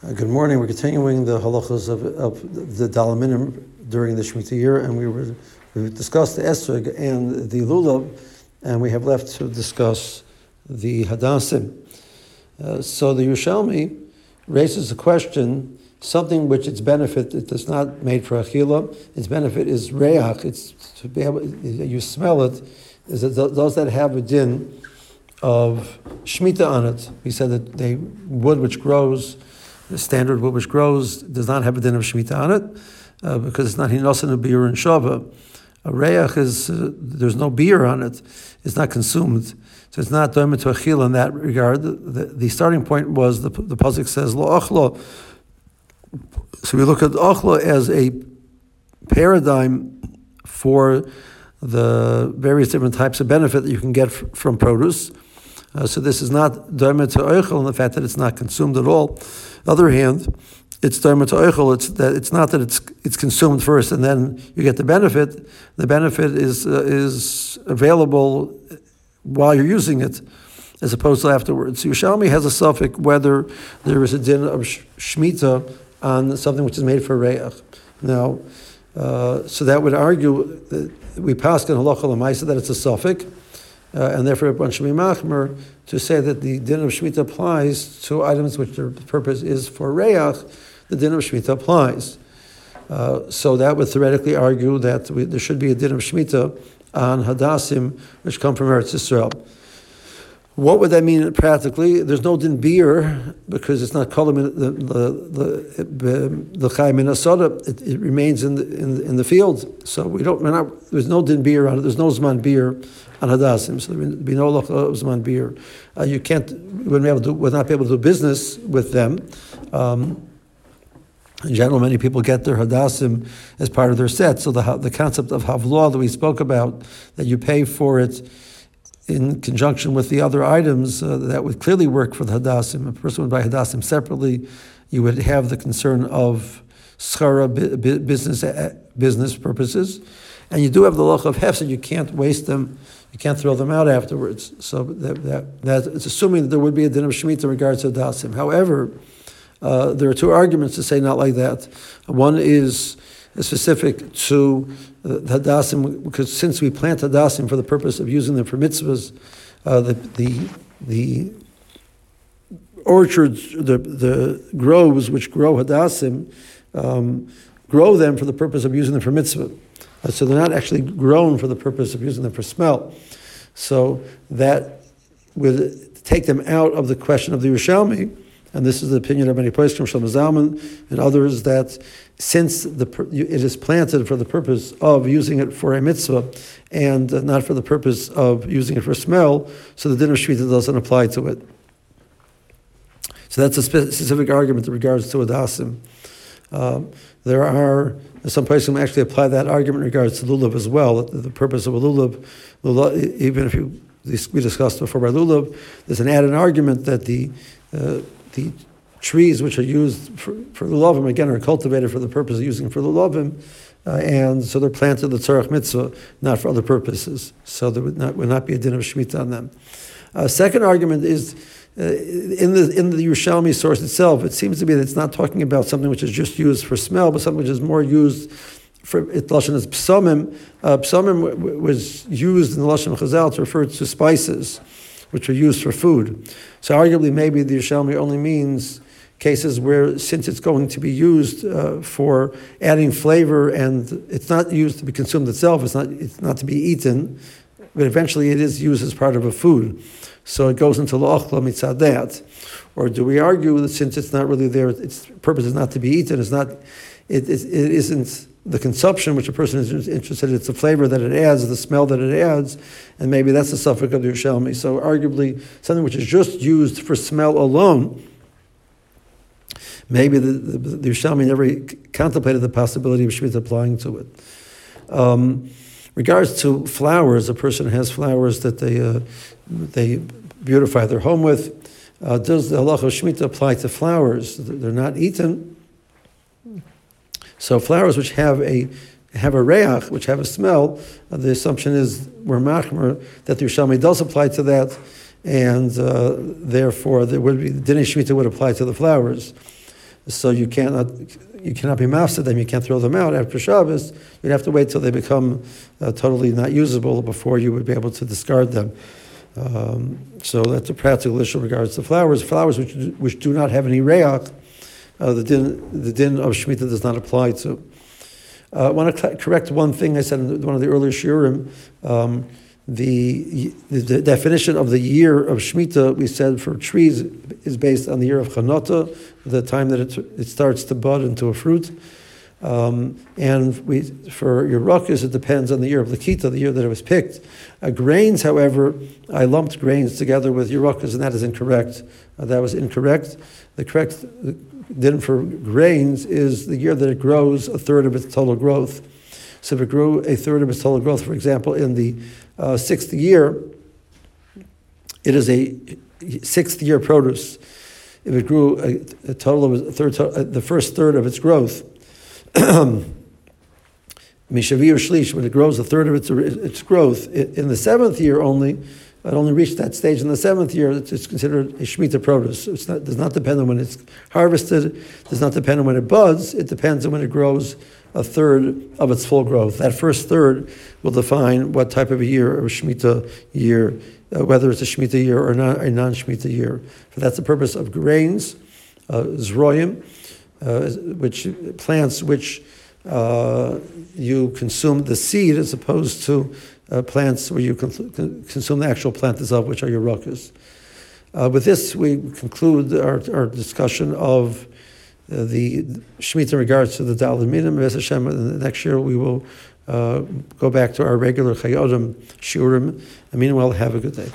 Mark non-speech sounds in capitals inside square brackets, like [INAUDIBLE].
Uh, good morning. We're continuing the halachas of, of the daled minim during the Shemitah year, and we were we discussed the esrog and the lulav, and we have left to discuss the hadassim. Uh, so the Yerushalmi raises a question: something which its benefit it is not made for achila, its benefit is reach. It's to be able you smell it. Is it those that have a din of shmita on it? We said that they wood which grows the standard wood which grows does not have a din of Shemitah on it uh, because it's not hinosan of beer and shava. A reyach is, uh, there's no beer on it, it's not consumed. So it's not doimet to achil in that regard. The, the, the, starting point was the, the Pasuk says, lo achlo. So we look at achlo as a paradigm for the various different types of benefit that you can get f- from produce. Uh, so this is not doimet to ochel in the fact that it's not consumed at all other hand, it's dermatoichel. It's that it's not that it's it's consumed first and then you get the benefit. The benefit is uh, is available while you're using it, as opposed to afterwards. Yerushalmi has a suffix whether there is a din of shmita on something which is made for reyach. Now, uh, so that would argue that we pass in halacha lemaisa that it's a suffix uh, and therefore one should be machmer to say that the din of Shemitah applies to items which their purpose is for reyach, the din of Shemitah applies. Uh, so that would theoretically argue that we, there should be a din of Shemitah on hadassim which come from Eretz Yisrael. What would that mean practically? There's no din beer because it's not called the the the the chayim It, it remains in the in, in the field, so we don't. We're not, there's no din beer on it. There's no zman beer on hadassim. So there would be no zman beer. Uh, you can't. We wouldn't able to. Would not be able to do business with them. Um, in general, many people get their hadassim as part of their set. So the the concept of havlah that we spoke about, that you pay for it in conjunction with the other items uh, that would clearly work for the hadassim. A person would buy hadassim separately. You would have the concern of schara business uh, business purposes, and you do have the loch of hefsed. You can't waste them. You can't throw them out afterwards. So that, that, that it's assuming that there would be a din of shemitah in regards to hadassim. However, uh, there are two arguments to say not like that. One is specific to uh, hadassim, because since we plant hadassim for the purpose of using them for mitzvahs, uh, the, the, the orchards, the, the groves which grow hadassim, um, grow them for the purpose of using them for mitzvah. Uh, so they're not actually grown for the purpose of using them for smell. So that would take them out of the question of the Yerushalmi, and this is the opinion of many poskim, Shlomo Zalman and others, that since the, it is planted for the purpose of using it for a mitzvah and not for the purpose of using it for smell, so the din of Shmita doesn't apply to it. So that's a specific argument in regards to Hadassim. Um, there are some places who actually apply that argument in regards to lulav as well. The, purpose of a lulav, lulav, even if you we discussed before by lulav, there's an added argument that the uh, the trees which are used for, for lulavim, again, are cultivated for the purpose of using for lulavim, uh, and so they're planted the tzarech mitzvah, not for other purposes. So there would not, would not be a din of shemitah on them. Uh, second argument is uh, in the in the Yerushalmi source itself. It seems to be that it's not talking about something which is just used for smell, but something which is more used for it lashon as psamim. Uh, w- was used in the lashon chazal to refer to spices which are used for food. So arguably, maybe the Yerushalmi only means cases where, since it's going to be used uh, for adding flavor and it's not used to be consumed itself, it's not, it's not to be eaten, but eventually it is used as part of a food. So it goes into la'achla mitzadat. Or do we argue that since it's not really there, its purpose is not to be eaten, it's not, it, it, it isn't the consumption which a person is interested in, it's the flavor that it adds, the smell that it adds, and maybe that's the suffix of the Yerushalmi. So arguably, something which is just used for smell alone, maybe the, the, the Yerushalmi never contemplated the possibility of Shemitah applying to it. Um, regards to flowers, a person has flowers that they, uh, they beautify their home with. Uh, does the halacha of Shemitah apply to flowers? They're not eaten, so flowers which have a have a reach, which have a smell, uh, the assumption is we're machmer that the Yerushalmi does apply to that, and uh, therefore there would be the din Shemitah would apply to the flowers. So you cannot you cannot be master them. You can't throw them out after Shabbos. You'd have to wait till they become uh, totally not usable before you would be able to discard them. Um, so that's a practical issue regards to flowers. Flowers which which do not have any reach, uh, the din the din of shemitah does not apply to. Uh, I want to correct one thing I said in one of the earlier shiurim. Um, the, the definition of the year of Shemitah, we said for trees, is based on the year of Chanota, the time that it, it starts to bud into a fruit. Um, and we, for Yerukas, it depends on the year of Lakita, the year that it was picked. Uh, grains, however, I lumped grains together with Yerukas, and that is incorrect. Uh, that was incorrect. The correct din for grains is the year that it grows a third of its total growth. So if it grew a third of its total growth, for example, in the uh, sixth year, it is a sixth year produce. If it grew a, a total of a third, uh, the first third of its growth, [CLEARS THROAT] Mishavir Shlish, when it grows a third of its, its growth, in the seventh year only, it only reached that stage in the seventh year, it's considered a Shemitah produce. It does not depend on when it's harvested, it does not depend on when it buds, it depends on when it grows a third of its full growth. That first third will define what type of a year or Shemitah year, uh, whether it's a Shemitah year or not, a non Shemitah year. For that's the purpose of grains, uh, Zroyim, uh, which plants which uh, you consume the seed as opposed to uh, plants where you consume the actual plant itself, which are Yerukas. Uh, with this, we conclude our, our discussion of uh, the Shemitah in regards to the Daled Minim. Hashem, next year we will uh, go back to our regular Chayodim Shurim. And meanwhile, have a good day.